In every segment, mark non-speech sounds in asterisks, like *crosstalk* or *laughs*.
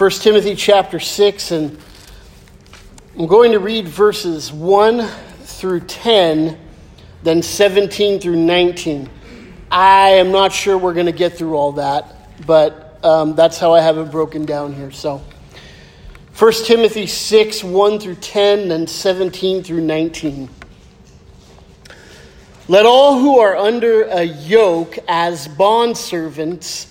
1 Timothy chapter 6, and I'm going to read verses 1 through 10, then 17 through 19. I am not sure we're going to get through all that, but um, that's how I have it broken down here. So, 1 Timothy 6, 1 through 10, then 17 through 19. Let all who are under a yoke as bondservants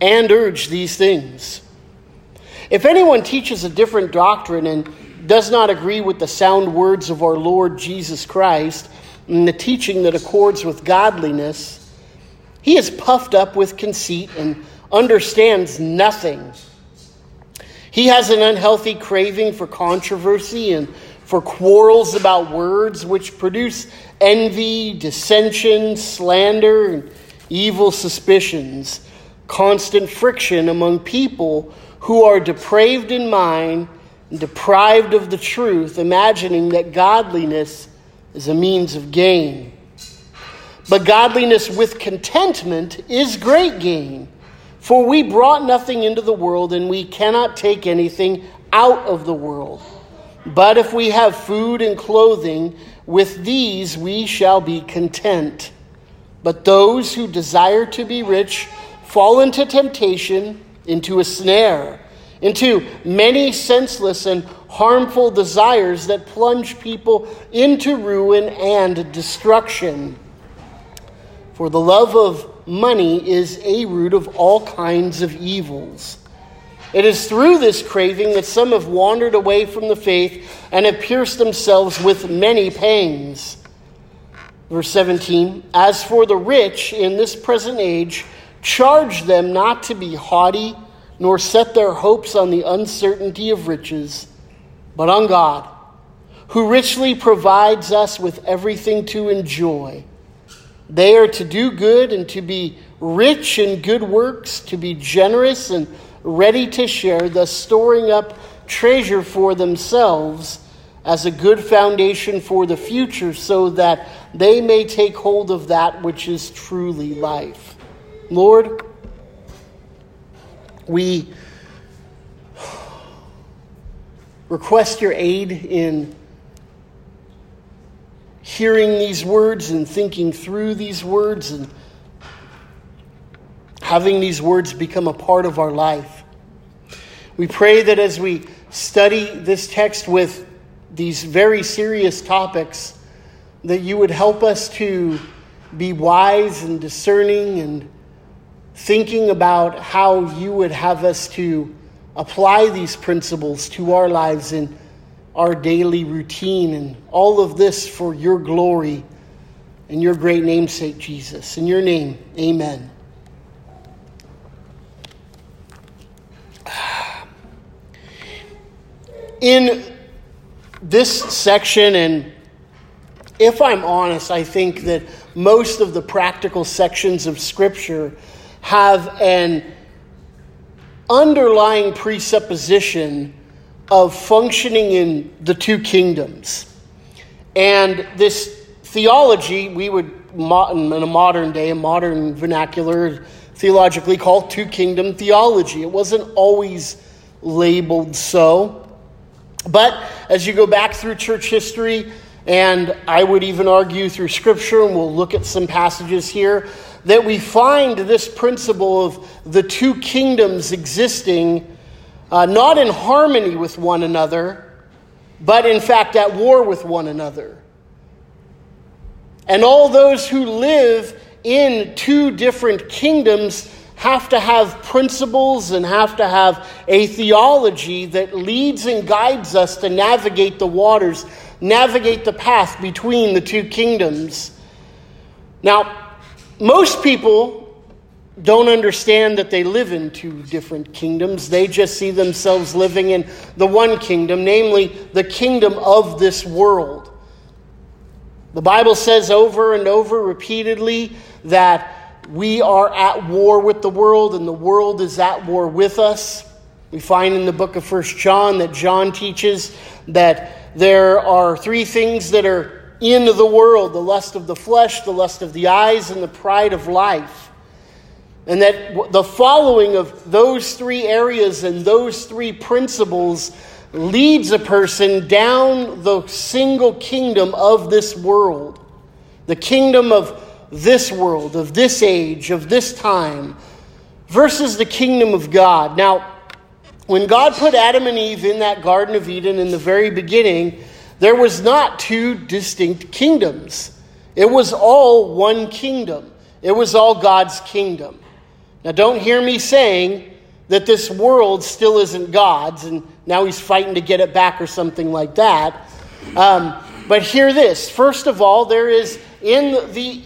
and urge these things. If anyone teaches a different doctrine and does not agree with the sound words of our Lord Jesus Christ and the teaching that accords with godliness, he is puffed up with conceit and understands nothing. He has an unhealthy craving for controversy and for quarrels about words, which produce envy, dissension, slander, and evil suspicions constant friction among people who are depraved in mind, deprived of the truth, imagining that godliness is a means of gain. But godliness with contentment is great gain. For we brought nothing into the world, and we cannot take anything out of the world. But if we have food and clothing, with these we shall be content. But those who desire to be rich fall into temptation, into a snare, into many senseless and harmful desires that plunge people into ruin and destruction. For the love of money is a root of all kinds of evils. It is through this craving that some have wandered away from the faith and have pierced themselves with many pangs. Verse 17 As for the rich in this present age, Charge them not to be haughty, nor set their hopes on the uncertainty of riches, but on God, who richly provides us with everything to enjoy. They are to do good and to be rich in good works, to be generous and ready to share, thus storing up treasure for themselves as a good foundation for the future, so that they may take hold of that which is truly life. Lord, we request your aid in hearing these words and thinking through these words and having these words become a part of our life. We pray that as we study this text with these very serious topics, that you would help us to be wise and discerning and thinking about how you would have us to apply these principles to our lives in our daily routine and all of this for your glory and your great namesake, Jesus. In your name, amen. In this section, and if I'm honest, I think that most of the practical sections of Scripture have an underlying presupposition of functioning in the two kingdoms. And this theology, we would, in a modern day, a modern vernacular, theologically called two kingdom theology. It wasn't always labeled so. But as you go back through church history, and I would even argue through scripture, and we'll look at some passages here, that we find this principle of the two kingdoms existing uh, not in harmony with one another, but in fact at war with one another. And all those who live in two different kingdoms have to have principles and have to have a theology that leads and guides us to navigate the waters, navigate the path between the two kingdoms. Now, most people don't understand that they live in two different kingdoms. They just see themselves living in the one kingdom, namely the kingdom of this world. The Bible says over and over repeatedly that we are at war with the world and the world is at war with us. We find in the book of First John that John teaches that there are three things that are in the world the lust of the flesh, the lust of the eyes, and the pride of life. And that the following of those three areas and those three principles leads a person down the single kingdom of this world. The kingdom of this world, of this age, of this time, versus the kingdom of God. Now, when God put Adam and Eve in that Garden of Eden in the very beginning, there was not two distinct kingdoms. It was all one kingdom. It was all God's kingdom. Now, don't hear me saying that this world still isn't God's and now he's fighting to get it back or something like that. Um, but hear this. First of all, there is in the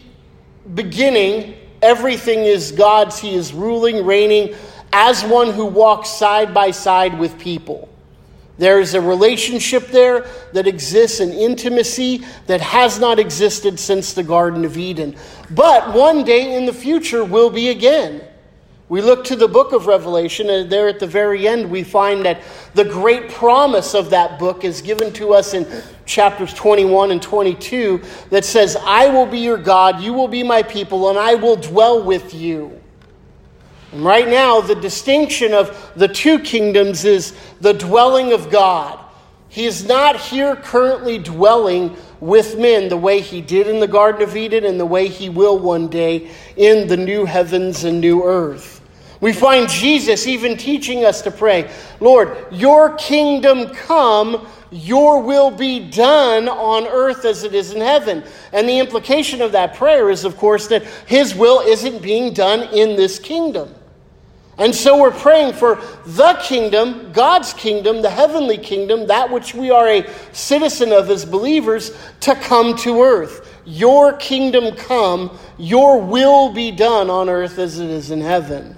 beginning, everything is God's. He is ruling, reigning as one who walks side by side with people. There is a relationship there that exists, an intimacy that has not existed since the Garden of Eden. But one day in the future will be again. We look to the book of Revelation, and there at the very end, we find that the great promise of that book is given to us in chapters 21 and 22 that says, I will be your God, you will be my people, and I will dwell with you. And right now, the distinction of the two kingdoms is the dwelling of God. He is not here currently dwelling with men the way he did in the Garden of Eden and the way he will one day in the new heavens and new earth. We find Jesus even teaching us to pray, Lord, your kingdom come, your will be done on earth as it is in heaven. And the implication of that prayer is, of course, that his will isn't being done in this kingdom. And so we're praying for the kingdom, God's kingdom, the heavenly kingdom, that which we are a citizen of as believers, to come to earth. Your kingdom come, your will be done on earth as it is in heaven.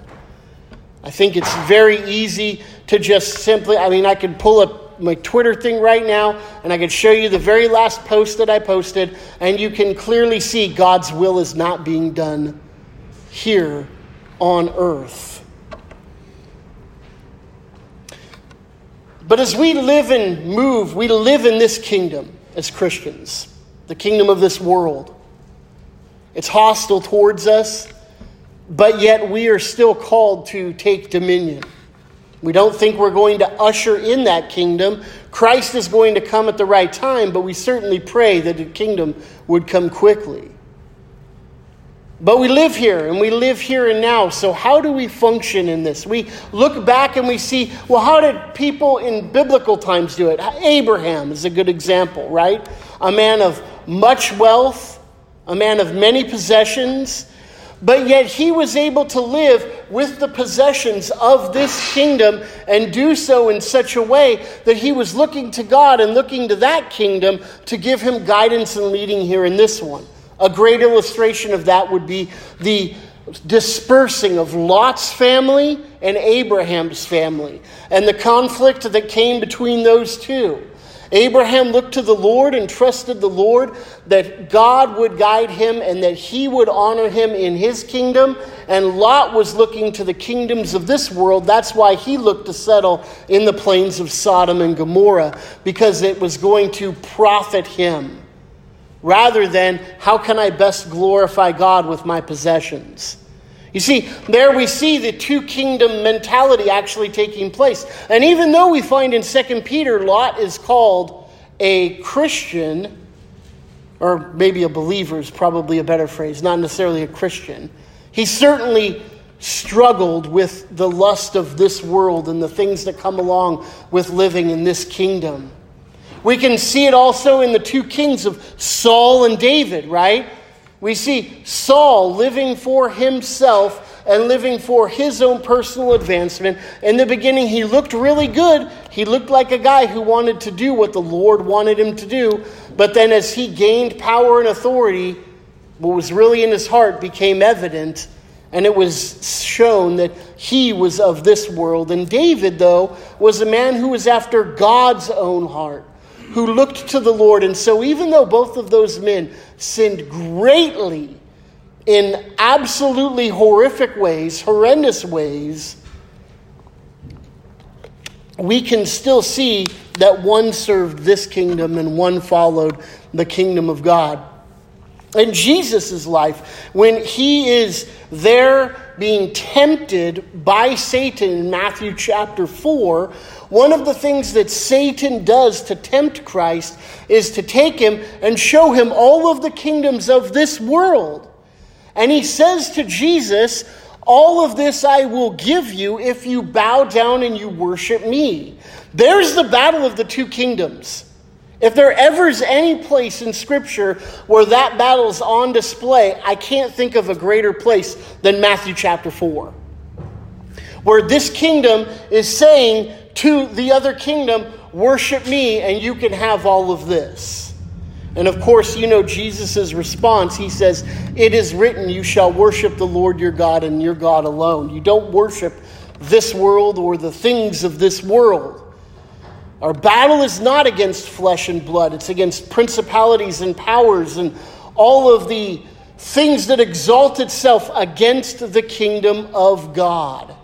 I think it's very easy to just simply, I mean, I could pull up my Twitter thing right now and I could show you the very last post that I posted, and you can clearly see God's will is not being done here on earth. But as we live and move, we live in this kingdom as Christians, the kingdom of this world. It's hostile towards us, but yet we are still called to take dominion. We don't think we're going to usher in that kingdom. Christ is going to come at the right time, but we certainly pray that the kingdom would come quickly. But we live here and we live here and now. So, how do we function in this? We look back and we see, well, how did people in biblical times do it? Abraham is a good example, right? A man of much wealth, a man of many possessions, but yet he was able to live with the possessions of this kingdom and do so in such a way that he was looking to God and looking to that kingdom to give him guidance and leading here in this one. A great illustration of that would be the dispersing of Lot's family and Abraham's family and the conflict that came between those two. Abraham looked to the Lord and trusted the Lord that God would guide him and that he would honor him in his kingdom. And Lot was looking to the kingdoms of this world. That's why he looked to settle in the plains of Sodom and Gomorrah, because it was going to profit him rather than how can I best glorify God with my possessions. You see, there we see the two kingdom mentality actually taking place. And even though we find in 2 Peter, Lot is called a Christian, or maybe a believer is probably a better phrase, not necessarily a Christian, he certainly struggled with the lust of this world and the things that come along with living in this kingdom. We can see it also in the two kings of Saul and David, right? We see Saul living for himself and living for his own personal advancement. In the beginning, he looked really good. He looked like a guy who wanted to do what the Lord wanted him to do. But then, as he gained power and authority, what was really in his heart became evident, And it was shown that he was of this world. And David, though, was a man who was after God's own heart, who looked to the Lord. And so, even though both of those men sinned greatly in absolutely horrific ways, horrendous ways, we can still see that one served this kingdom and one followed the kingdom of God. In Jesus' life, when he is there being tempted by Satan in Matthew chapter 4, one of the things that Satan does to tempt Christ is to take him and show him all of the kingdoms of this world. And he says to Jesus, All of this I will give you if you bow down and you worship me. There's the battle of the two kingdoms. If there ever is any place in Scripture where that battle is on display, I can't think of a greater place than Matthew chapter 4. Where this kingdom is saying to the other kingdom, Worship me, and you can have all of this. And of course, you know Jesus' response. He says, It is written, You shall worship the Lord your God and your God alone. You don't worship this world or the things of this world. Our battle is not against flesh and blood, it's against principalities and powers and all of the things that exalt itself against the kingdom of God.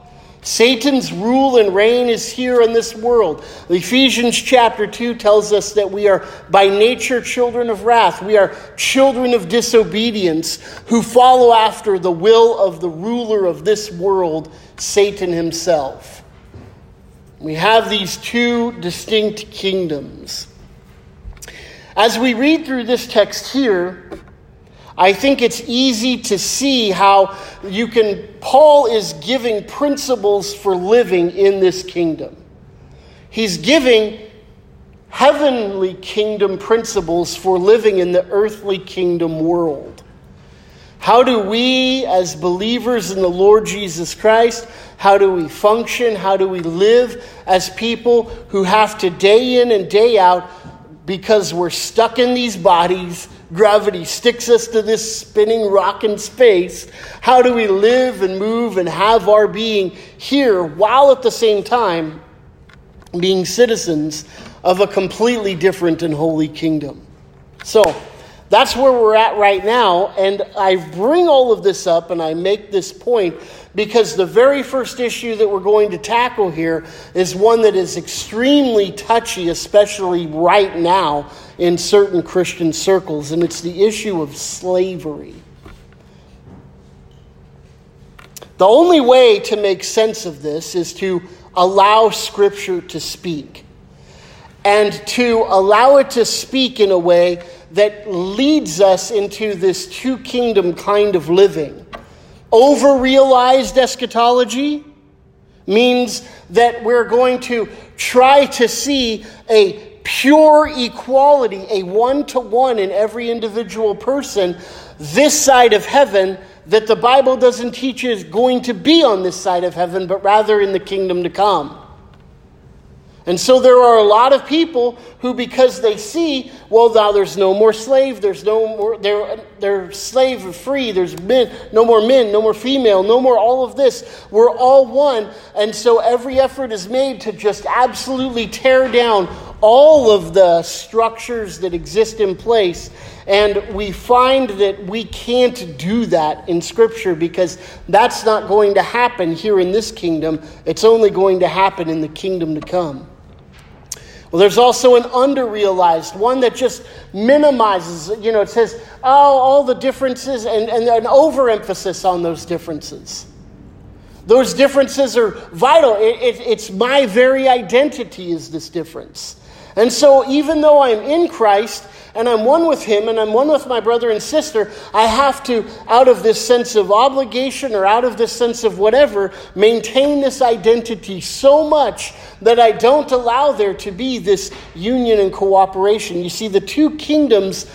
Satan's rule and reign is here in this world. Ephesians chapter 2 tells us that we are by nature children of wrath. We are children of disobedience who follow after the will of the ruler of this world, Satan himself. We have these two distinct kingdoms. As we read through this text here, I think it's easy to see how you can, Paul is giving principles for living in this kingdom. He's giving heavenly kingdom principles for living in the earthly kingdom world. How do we, as believers in the Lord Jesus Christ, how do we function? How do we live as people who have to day in and day out, because we're stuck in these bodies, gravity sticks us to this spinning rock in space. How do we live and move and have our being here while at the same time being citizens of a completely different and holy kingdom? So, that's where we're at right now. And I bring all of this up and I make this point because the very first issue that we're going to tackle here is one that is extremely touchy, especially right now in certain Christian circles, and it's the issue of slavery. The only way to make sense of this is to allow Scripture to speak and to allow it to speak in a way that leads us into this two kingdom kind of living. Over realized eschatology means that we're going to try to see a pure equality, a one to one in every individual person, this side of heaven, that the Bible doesn't teach is going to be on this side of heaven, but rather in the kingdom to come. And so there are a lot of people who, because they see, well, now there's no more slave, there's no more, they're, they're slave free, there's men, no more men, no more female, no more all of this. We're all one. And so every effort is made to just absolutely tear down all of the structures that exist in place. And we find that we can't do that in Scripture because that's not going to happen here in this kingdom. It's only going to happen in the kingdom to come. Well, there's also an underrealized one that just minimizes, you know, it says, oh, all the differences and, and an overemphasis on those differences. Those differences are vital. It, it, it's my very identity is this difference. And so, even though I'm in Christ, and I'm one with him and I'm one with my brother and sister, I have to, out of this sense of obligation or out of this sense of whatever, maintain this identity so much that I don't allow there to be this union and cooperation. You see, the two kingdoms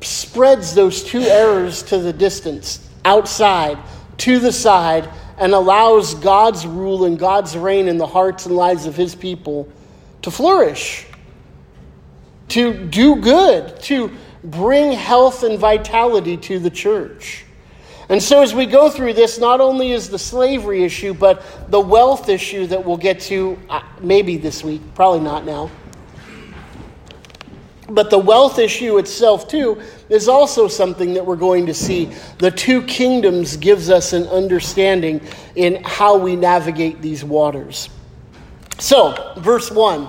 spreads those two errors to the distance, outside, to the side, and allows God's rule and God's reign in the hearts and lives of his people to flourish to do good, to bring health and vitality to the church. And so, as we go through this, not only is the slavery issue, but the wealth issue that we'll get to uh, maybe this week, probably not now. But the wealth issue itself, too, is also something that we're going to see. The two kingdoms gives us an understanding in how we navigate these waters. So, verse 1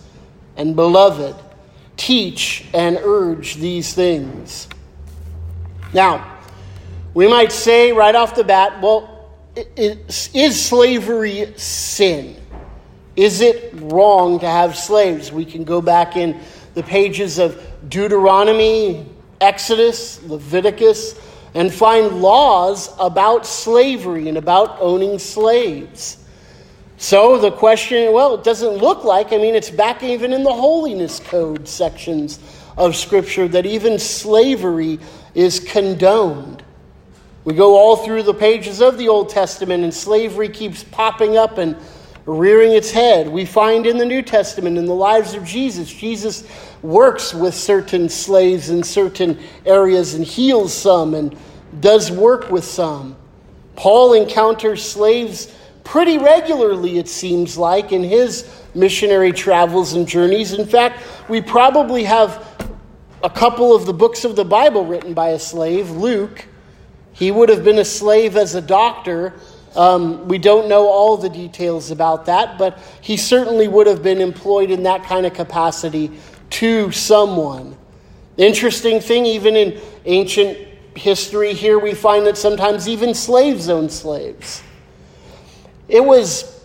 and beloved. Teach and urge these things. Now, we might say right off the bat, well, is slavery sin? Is it wrong to have slaves? We can go back in the pages of Deuteronomy, Exodus, Leviticus, and find laws about slavery and about owning slaves. So the question, well, it doesn't look like, I mean, it's back even in the holiness code sections of Scripture that even slavery is condoned. We go all through the pages of the Old Testament, and slavery keeps popping up and rearing its head. We find in the New Testament, in the lives of Jesus, Jesus works with certain slaves in certain areas and heals some and does work with some. Paul encounters slaves pretty regularly, it seems like, in his missionary travels and journeys. In fact, we probably have a couple of the books of the Bible written by a slave, Luke. He would have been a slave as a doctor. Um, we don't know all the details about that, but he certainly would have been employed in that kind of capacity to someone. Interesting thing, even in ancient history here, we find that sometimes even slaves owned slaves. It was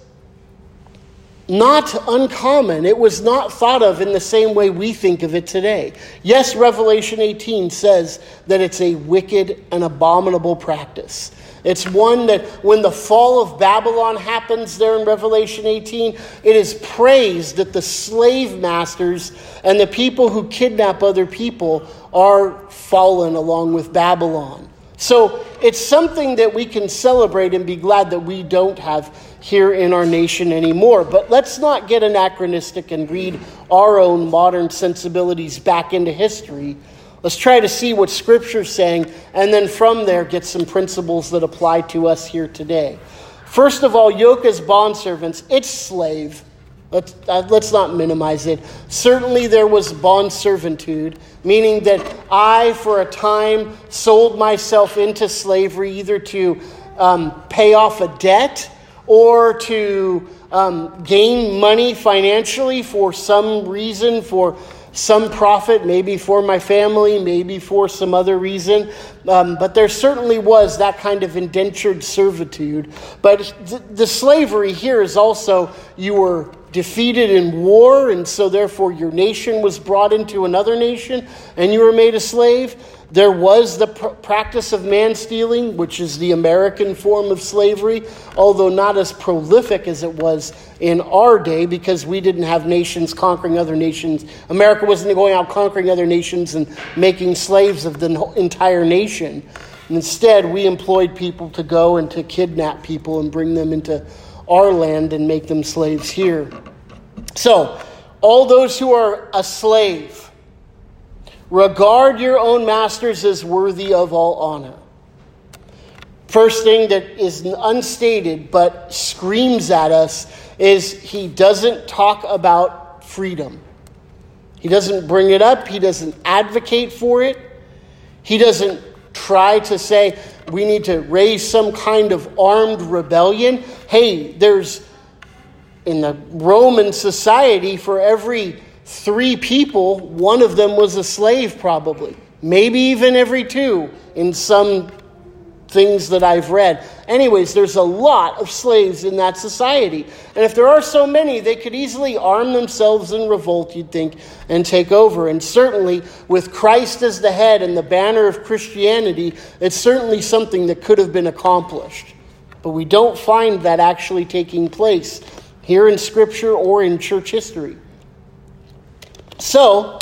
not uncommon. It was not thought of in the same way we think of it today. Yes, Revelation 18 says that it's a wicked and abominable practice. It's one that when the fall of Babylon happens there in Revelation 18, it is praised that the slave masters and the people who kidnap other people are fallen along with Babylon. So it's something that we can celebrate and be glad that we don't have here in our nation anymore. But let's not get anachronistic and read our own modern sensibilities back into history. Let's try to see what Scripture's saying, and then from there get some principles that apply to us here today. First of all, yoke as bondservants, it's slave. Let's, uh, let's not minimize it. Certainly, there was bond servitude, meaning that I, for a time, sold myself into slavery either to um, pay off a debt or to um, gain money financially for some reason, for some profit, maybe for my family, maybe for some other reason. Um, but there certainly was that kind of indentured servitude. But th- the slavery here is also you were defeated in war, and so therefore your nation was brought into another nation, and you were made a slave. There was the pr- practice of man stealing, which is the American form of slavery, although not as prolific as it was in our day because we didn't have nations conquering other nations. America wasn't going out conquering other nations and making slaves of the entire nation. Instead, we employed people to go and to kidnap people and bring them into our land and make them slaves here. So, all those who are a slave, Regard your own masters as worthy of all honor. First thing that is unstated but screams at us is he doesn't talk about freedom. He doesn't bring it up, he doesn't advocate for it, he doesn't try to say we need to raise some kind of armed rebellion. Hey, there's in the Roman society for every three people, one of them was a slave, probably. Maybe even every two in some things that I've read. Anyways, there's a lot of slaves in that society. And if there are so many, they could easily arm themselves in revolt, you'd think, and take over. And certainly, with Christ as the head and the banner of Christianity, it's certainly something that could have been accomplished. But we don't find that actually taking place here in Scripture or in church history. So,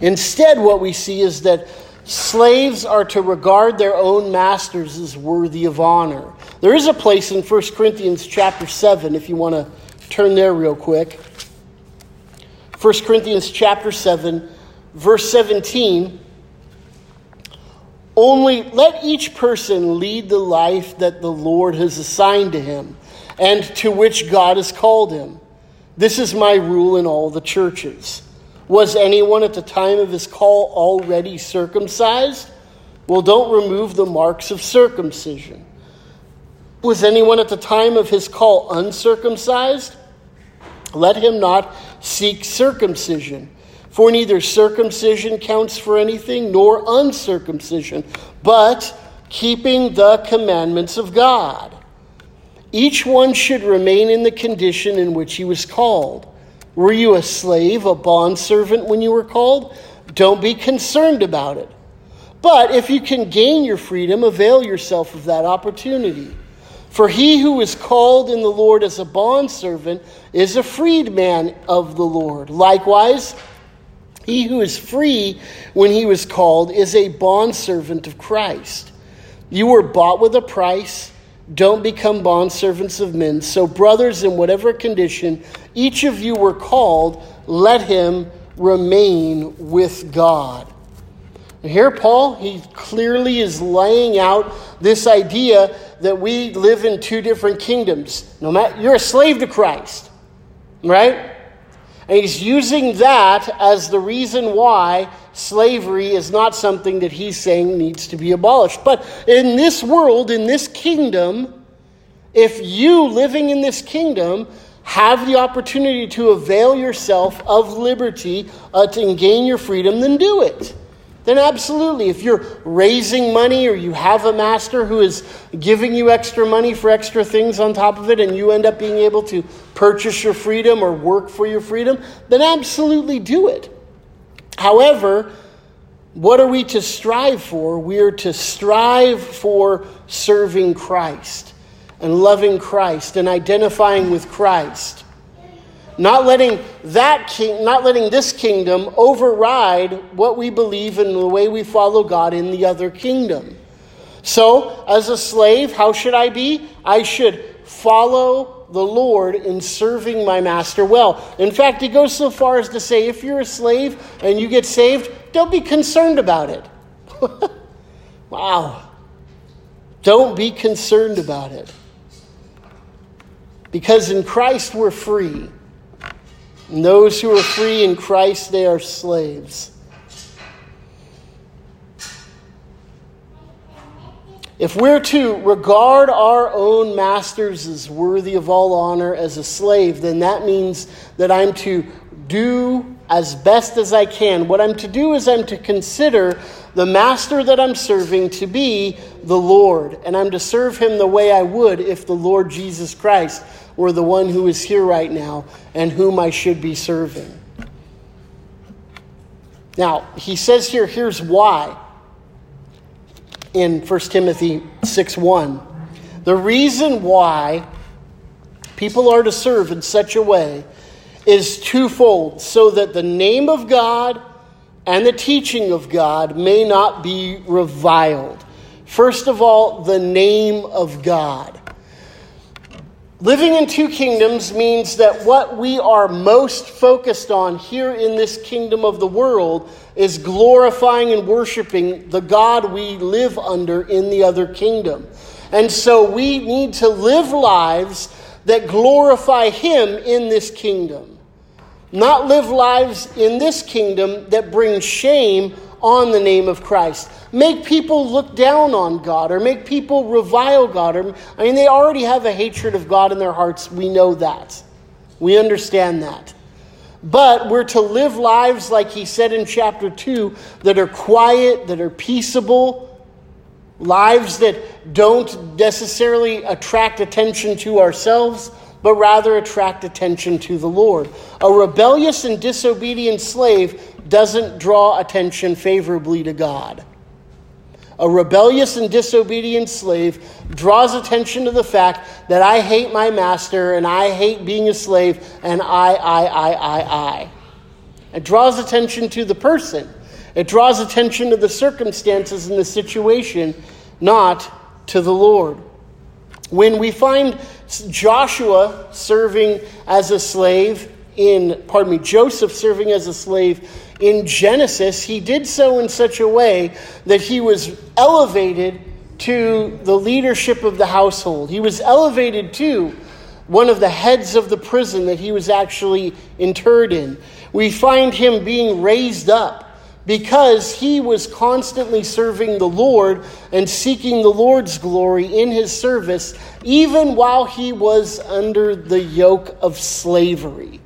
instead, what we see is that slaves are to regard their own masters as worthy of honor. There is a place in 1 Corinthians chapter 7, if you want to turn there real quick. 1 Corinthians chapter 7, verse 17. Only let each person lead the life that the Lord has assigned to him and to which God has called him. This is my rule in all the churches. Was anyone at the time of his call already circumcised? Well, don't remove the marks of circumcision. Was anyone at the time of his call uncircumcised? Let him not seek circumcision. For neither circumcision counts for anything nor uncircumcision, but keeping the commandments of God. Each one should remain in the condition in which he was called. Were you a slave, a bondservant when you were called? Don't be concerned about it. But if you can gain your freedom, avail yourself of that opportunity. For he who is called in the Lord as a bondservant is a freedman of the Lord. Likewise, he who is free when he was called is a bondservant of Christ. You were bought with a price. Don't become bondservants of men. So, brothers, in whatever condition each of you were called, let him remain with God. Here, Paul, he clearly is laying out this idea that we live in two different kingdoms. No matter you're a slave to Christ, right? And he's using that as the reason why slavery is not something that he's saying needs to be abolished. But in this world, in this kingdom, if you living in this kingdom have the opportunity to avail yourself of liberty uh, to gain your freedom, then do it. Then, absolutely, if you're raising money or you have a master who is giving you extra money for extra things on top of it, and you end up being able to purchase your freedom or work for your freedom, then absolutely do it. However, what are we to strive for? We are to strive for serving Christ and loving Christ and identifying with Christ. Not letting that king, not letting this kingdom override what we believe in the way we follow God in the other kingdom. So, as a slave, how should I be? I should follow the Lord in serving my master well. In fact, he goes so far as to say if you're a slave and you get saved, don't be concerned about it. *laughs* wow. Don't be concerned about it. Because in Christ we're free. And those who are free in Christ, they are slaves. If we're to regard our own masters as worthy of all honor as a slave, then that means that I'm to do as best as I can. What I'm to do is I'm to consider the master that I'm serving to be the Lord, and I'm to serve him the way I would if the Lord Jesus Christ were the one who is here right now and whom I should be serving. Now, he says here, here's why in 1 Timothy 6 1. The reason why people are to serve in such a way is twofold so that the name of God and the teaching of God may not be reviled. First of all, the name of God. Living in two kingdoms means that what we are most focused on here in this kingdom of the world is glorifying and worshiping the God we live under in the other kingdom. And so we need to live lives that glorify Him in this kingdom, not live lives in this kingdom that bring shame on the name of Christ make people look down on God or make people revile God. Or, I mean, they already have a hatred of God in their hearts. We know that. We understand that. But we're to live lives, like he said in chapter 2, that are quiet, that are peaceable, lives that don't necessarily attract attention to ourselves, but rather attract attention to the Lord. A rebellious and disobedient slave doesn't draw attention favorably to God. A rebellious and disobedient slave draws attention to the fact that I hate my master and I hate being a slave and I, I, I, I, I. It draws attention to the person. It draws attention to the circumstances and the situation, not to the Lord. When we find Joshua serving as a slave in, pardon me, Joseph serving as a slave in Genesis, he did so in such a way that he was elevated to the leadership of the household. He was elevated to one of the heads of the prison that he was actually interred in. We find him being raised up because he was constantly serving the Lord and seeking the Lord's glory in his service, even while he was under the yoke of slavery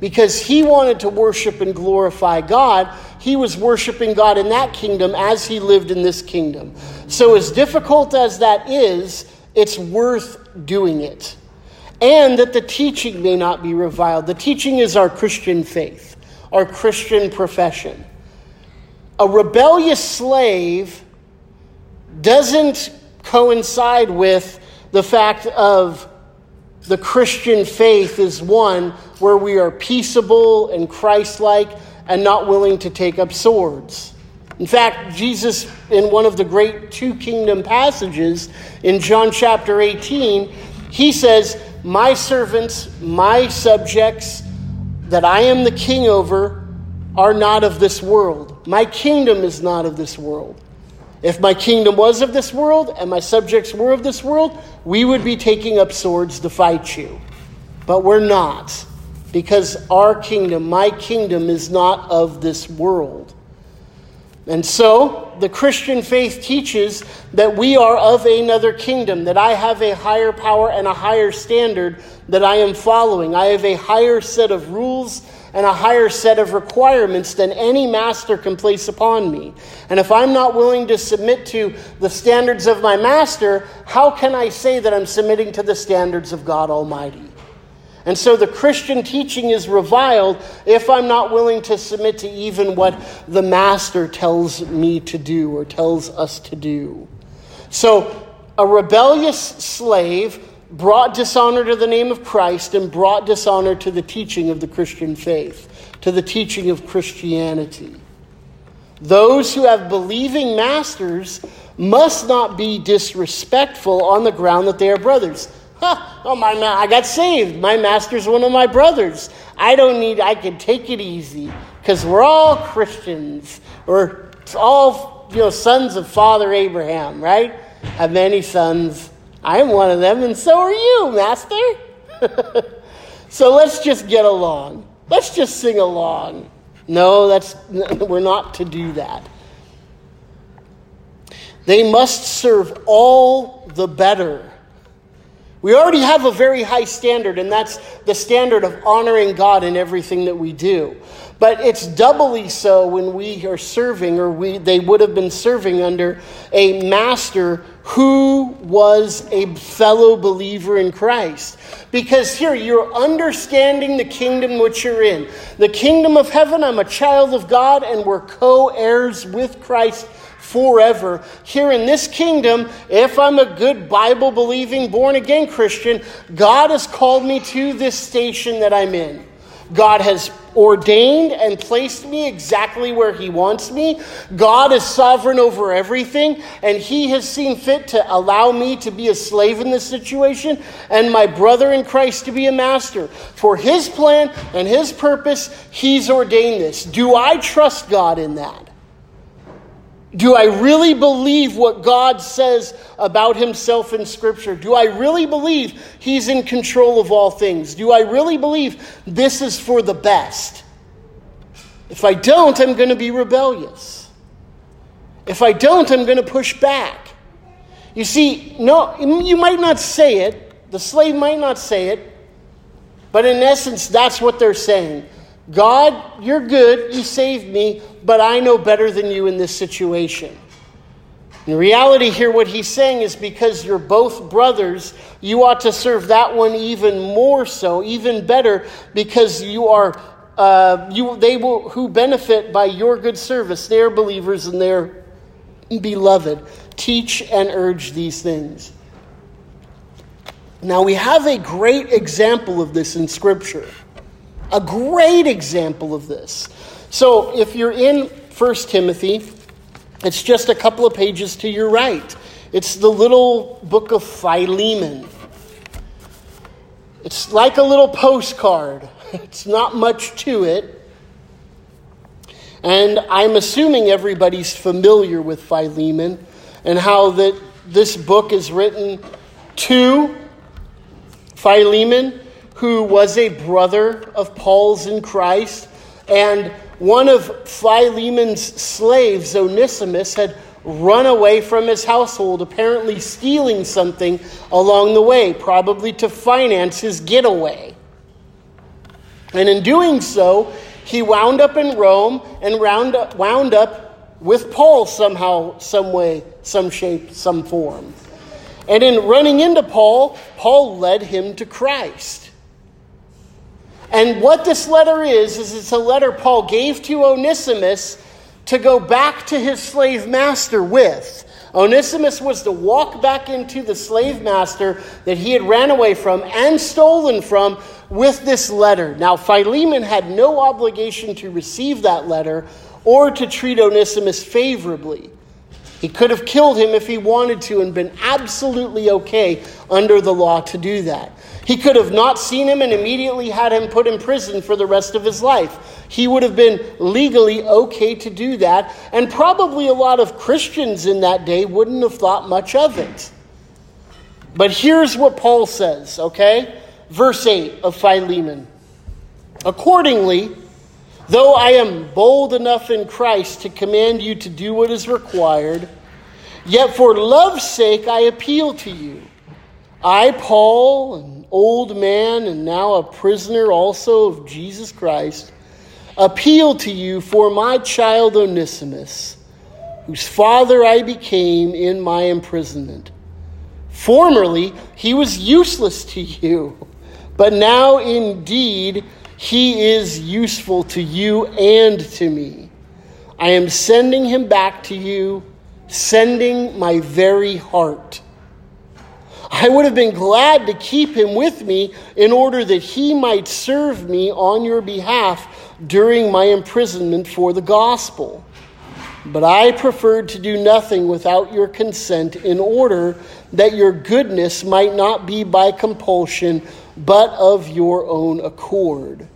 because he wanted to worship and glorify God. He was worshiping God in that kingdom as he lived in this kingdom. So, as difficult as that is, it's worth doing it. And that the teaching may not be reviled. The teaching is our Christian faith, our Christian profession. A rebellious slave doesn't coincide with the fact of the Christian faith is one where we are peaceable and Christ like and not willing to take up swords. In fact, Jesus, in one of the great two kingdom passages in John chapter 18, he says, My servants, my subjects, that I am the king over, are not of this world. My kingdom is not of this world. If my kingdom was of this world and my subjects were of this world, we would be taking up swords to fight you. But we're not, because our kingdom, my kingdom, is not of this world. And so, the Christian faith teaches that we are of another kingdom, that I have a higher power and a higher standard that I am following. I have a higher set of rules and a higher set of requirements than any master can place upon me. And if I'm not willing to submit to the standards of my master, how can I say that I'm submitting to the standards of God Almighty? And so the Christian teaching is reviled if I'm not willing to submit to even what the master tells me to do or tells us to do. So a rebellious slave brought dishonor to the name of Christ and brought dishonor to the teaching of the Christian faith, to the teaching of Christianity. Those who have believing masters must not be disrespectful on the ground that they are brothers. Oh, my ma- I got saved. My master's one of my brothers. I don't need, I can take it easy because we're all Christians. We're all, you know, sons of Father Abraham, right? I have many sons I am one of them, and so are you, Master. *laughs* so let's just get along. Let's just sing along. No, that's *laughs* we're not to do that. They must serve all the better. We already have a very high standard, and that's the standard of honoring God in everything that we do. But it's doubly so when we are serving, or we, they would have been serving under a master who was a fellow believer in Christ. Because here you're understanding the kingdom which you're in. The kingdom of heaven, I'm a child of God, and we're co heirs with Christ forever. Here in this kingdom, if I'm a good Bible believing, born again Christian, God has called me to this station that I'm in. God has ordained and placed me exactly where He wants me. God is sovereign over everything, and He has seen fit to allow me to be a slave in this situation and my brother in Christ to be a master. For His plan and His purpose, He's ordained this. Do I trust God in that? Do I really believe what God says about himself in Scripture? Do I really believe he's in control of all things? Do I really believe this is for the best? If I don't, I'm going to be rebellious. If I don't, I'm going to push back. You see, no, you might not say it, the slave might not say it, but in essence, that's what they're saying. God, you're good, you saved me, but I know better than you in this situation. In reality, here, what he's saying is because you're both brothers, you ought to serve that one even more so, even better, because you are. Uh, you, they will, who benefit by your good service, they are believers and they're beloved. Teach and urge these things. Now, we have a great example of this in Scripture. A great example of this. So, if you're in 1 Timothy, it's just a couple of pages to your right. It's the little book of Philemon. It's like a little postcard, *laughs* it's not much to it. And I'm assuming everybody's familiar with Philemon and how that this book is written to Philemon, who was a brother of Paul's in Christ, and one of Philemon's slaves, Onesimus, had run away from his household, apparently stealing something along the way, probably to finance his getaway. And in doing so, he wound up in Rome and wound up, wound up with Paul somehow, some way, some shape, some form. And in running into Paul, Paul led him to Christ. And what this letter is, is it's a letter Paul gave to Onesimus to go back to his slave master with. Onesimus was to walk back into the slave master that he had ran away from and stolen from with this letter. Now, Philemon had no obligation to receive that letter or to treat Onesimus favorably. He could have killed him if he wanted to and been absolutely okay under the law to do that. He could have not seen him and immediately had him put in prison for the rest of his life. He would have been legally okay to do that, and probably a lot of Christians in that day wouldn't have thought much of it. But here's what Paul says, okay? Verse 8 of Philemon. Accordingly, though I am bold enough in Christ to command you to do what is required, yet for love's sake I appeal to you. I, Paul, an old man and now a prisoner also of Jesus Christ, appeal to you for my child Onesimus, whose father I became in my imprisonment. Formerly, he was useless to you, but now indeed he is useful to you and to me. I am sending him back to you, sending my very heart. I would have been glad to keep him with me in order that he might serve me on your behalf during my imprisonment for the gospel. But I preferred to do nothing without your consent in order that your goodness might not be by compulsion, but of your own accord.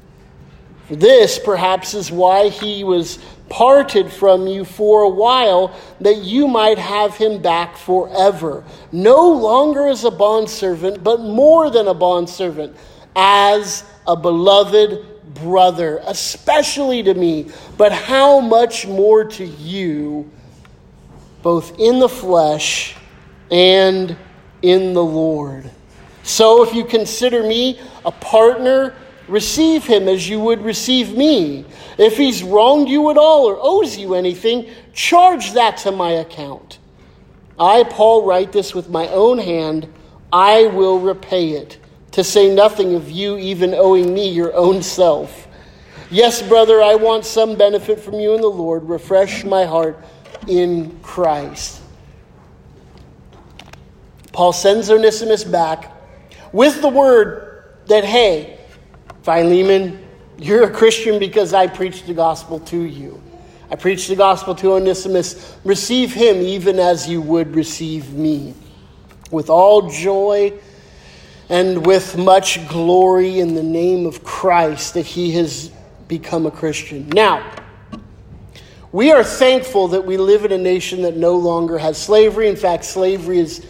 For this, perhaps, is why he was parted from you for a while, that you might have him back forever, no longer as a bondservant, but more than a bondservant, as a beloved brother, especially to me, but how much more to you, both in the flesh and in the Lord. So if you consider me a partner, receive him as you would receive me. If he's wronged you at all or owes you anything, charge that to my account. I, Paul, write this with my own hand. I will repay it, to say nothing of you even owing me your own self. Yes, brother, I want some benefit from you in the Lord. Refresh my heart in Christ. Paul sends Onesimus back with the word that, hey, Philemon, you're a Christian because I preached the gospel to you. I preached the gospel to Onesimus. Receive him even as you would receive me. With all joy and with much glory in the name of Christ that he has become a Christian. Now, we are thankful that we live in a nation that no longer has slavery. In fact, slavery has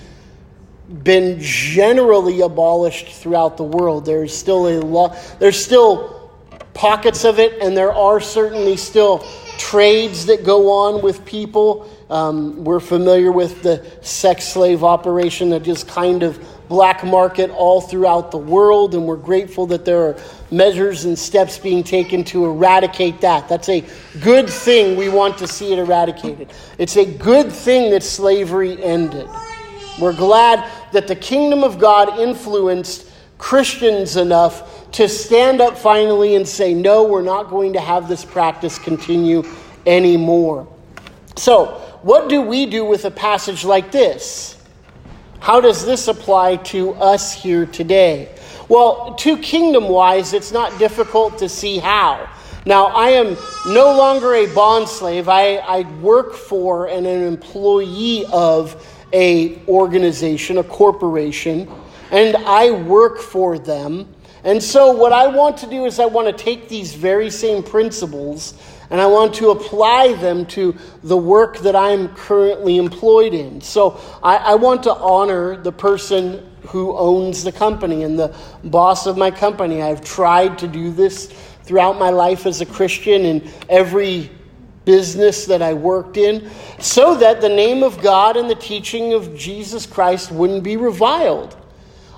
been generally abolished throughout the world. There's still a lot, there's still pockets of it, and there are certainly still trades that go on with people. Um, we're familiar with the sex slave operation that is kind of black market all throughout the world, and we're grateful that there are measures and steps being taken to eradicate that. That's a good thing. We want to see it eradicated. It's a good thing that slavery ended. We're glad that the kingdom of God influenced Christians enough to stand up finally and say, no, we're not going two have this practice continue anymore. So, what do we do with a passage like this? How does this apply to us here today? Well, to kingdom wise, it's not difficult to see how. Now, I am no longer a bond slave. I, I work for and an employee of a organization, a corporation, and I work for them. And so, what I want to do is, I want to take these very same principles and I want to apply them to the work that I'm currently employed in. So, I, I want to honor the person who owns the company and the boss of my company. I've tried to do this throughout my life as a Christian in every business that I worked in so that the name of God and the teaching of Jesus Christ wouldn't be reviled.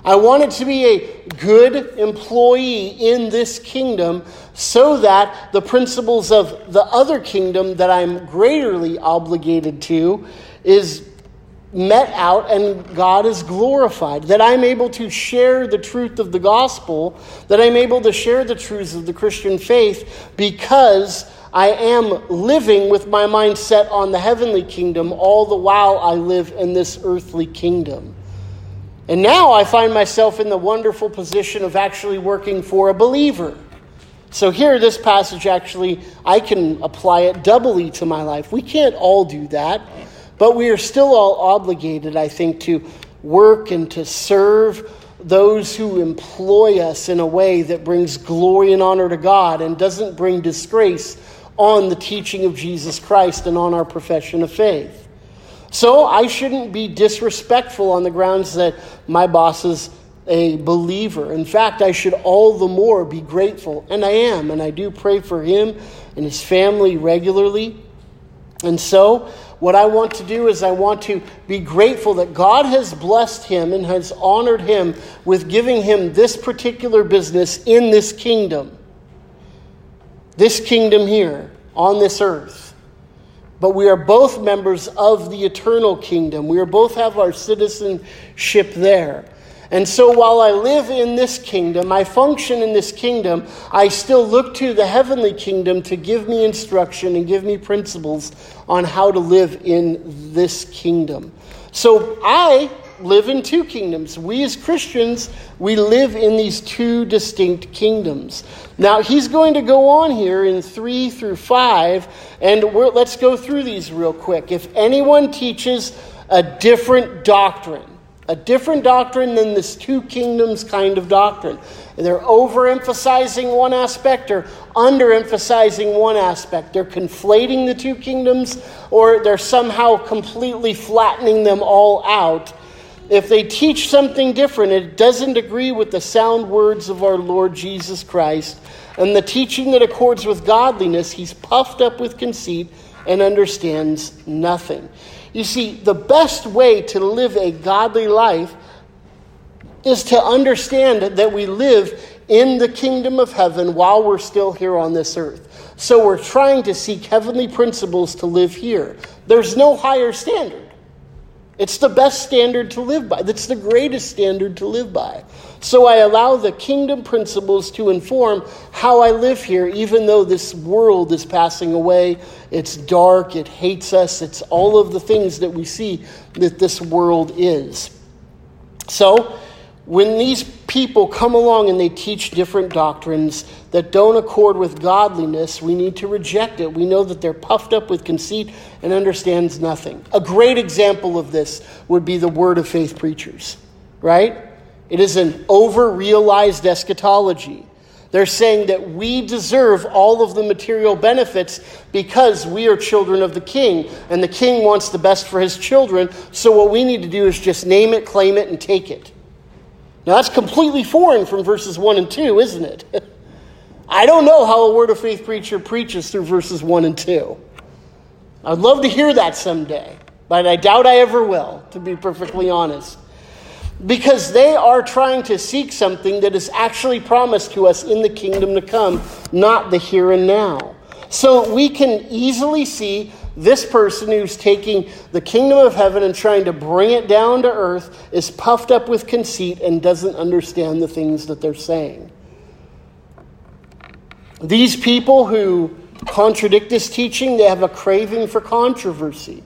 I wanted to be a good employee in this kingdom so that the principles of the other kingdom that I'm greatly obligated to is met out and God is glorified. That I'm able to share the truth of the gospel, that I'm able to share the truths of the Christian faith because I am living with my mind set on the heavenly kingdom all the while I live in this earthly kingdom. And now I find myself in the wonderful position of actually working for a believer. So here, this passage actually, I can apply it doubly to my life. We can't all do that, but we are still all obligated, I think, to work and to serve those who employ us in a way that brings glory and honor to God and doesn't bring disgrace on the teaching of Jesus Christ and on our profession of faith. So I shouldn't be disrespectful on the grounds that my boss is a believer. In fact, I should all the more be grateful, and I am, and I do pray for him and his family regularly. And so, what I want to do is I want to be grateful that God has blessed him and has honored him with giving him this particular business in this kingdom this kingdom here on this earth. But we are both members of the eternal kingdom. We are both have our citizenship there. And so while I live in this kingdom, I function in this kingdom, I still look to the heavenly kingdom to give me instruction and give me principles on how to live in this kingdom. So I live in two kingdoms. We as Christians, we live in these two distinct kingdoms. Now, he's going to go on here in 3 through 5, and let's go through these real quick. If anyone teaches a different doctrine, a different doctrine than this two kingdoms kind of doctrine. They're overemphasizing one aspect or underemphasizing one aspect. They're conflating the two kingdoms or they're somehow completely flattening them all out if they teach something different, it doesn't agree with the sound words of our Lord Jesus Christ and the teaching that accords with godliness, he's puffed up with conceit and understands nothing. You see, the best way to live a godly life is to understand that we live in the kingdom of heaven while we're still here on this earth. So we're trying to seek heavenly principles to live here. There's no higher standard. It's the best standard to live by. That's the greatest standard to live by. So I allow the kingdom principles to inform how I live here, even though this world is passing away. It's dark, it hates us, it's all of the things that we see that this world is. So, when these people come along and they teach different doctrines that don't accord with godliness, we need to reject it. We know that they're puffed up with conceit and understands nothing. A great example of this would be the word of faith preachers, right? It is an over realized eschatology. They're saying that we deserve all of the material benefits because we are children of the king, and the king wants the best for his children. So, what we need to do is just name it, claim it, and take it. Now, that's completely foreign from verses 1 and 2, isn't it? *laughs* I don't know how a Word of Faith preacher preaches through verses 1 and 2. I'd love to hear that someday, but I doubt I ever will, to be perfectly honest. because they are trying to seek something that is actually promised to us in the kingdom to come, not the here and now. So we can easily see this person who's taking the kingdom of heaven and trying to bring it down to earth is puffed up with conceit and doesn't understand the things that they're saying. These people who contradict this teaching, they have a craving for controversy.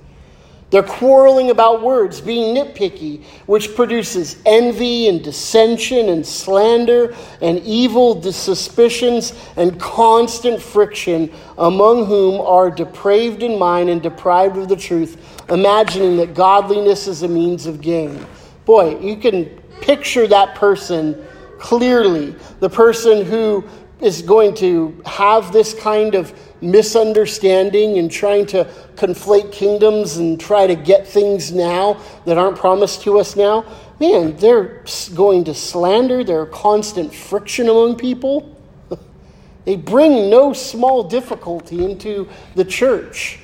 They're quarreling about words, being nitpicky, which produces envy and dissension and slander and evil suspicions and constant friction, among whom are depraved in mind and deprived of the truth, imagining that godliness is a means of gain. Boy, you can picture that person clearly. The person who is going to have this kind of misunderstanding and trying to conflate kingdoms and try to get things now that aren't promised to us now, man, they're going to slander, there are constant friction among people. *laughs* they bring no small difficulty into the church.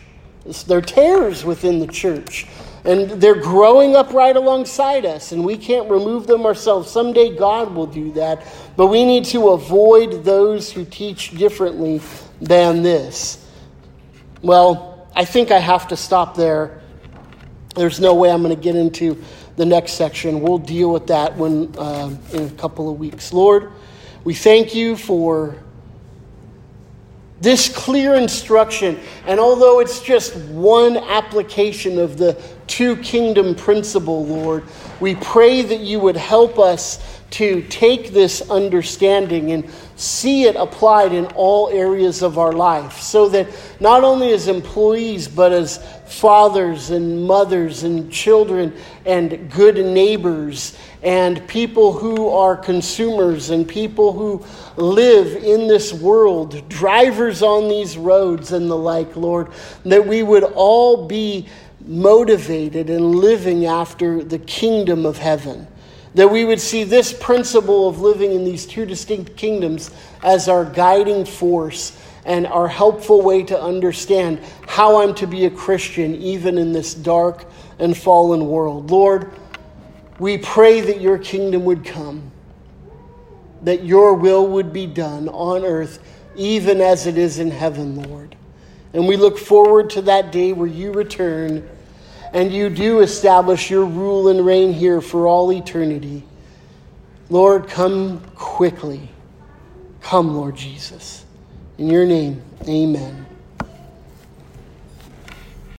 They're tares within the church. And they're growing up right alongside us, and we can't remove them ourselves. Someday God will do that. But we need to avoid those who teach differently than this. Well, I think I have to stop there. There's no way I'm going to get into the next section. We'll deal with that when uh, in a couple of weeks. Lord, we thank you for this clear instruction. And although it's just one application of the two kingdom principle, Lord, we pray that you would help us to take this understanding and see it applied in all areas of our life so that not only as employees, but as fathers and mothers and children and good neighbors and people who are consumers and people who live in this world, drivers on these roads and the like, Lord, that we would all be motivated and living after the kingdom of heaven that we would see this principle of living in these two distinct kingdoms as our guiding force and our helpful way to understand how I'm to be a Christian even in this dark and fallen world. Lord, we pray that your kingdom would come, that your will would be done on earth even as it is in heaven, Lord. And we look forward to that day where you return and you do establish your rule and reign here for all eternity. Lord, come quickly. Come, Lord Jesus. In your name, amen.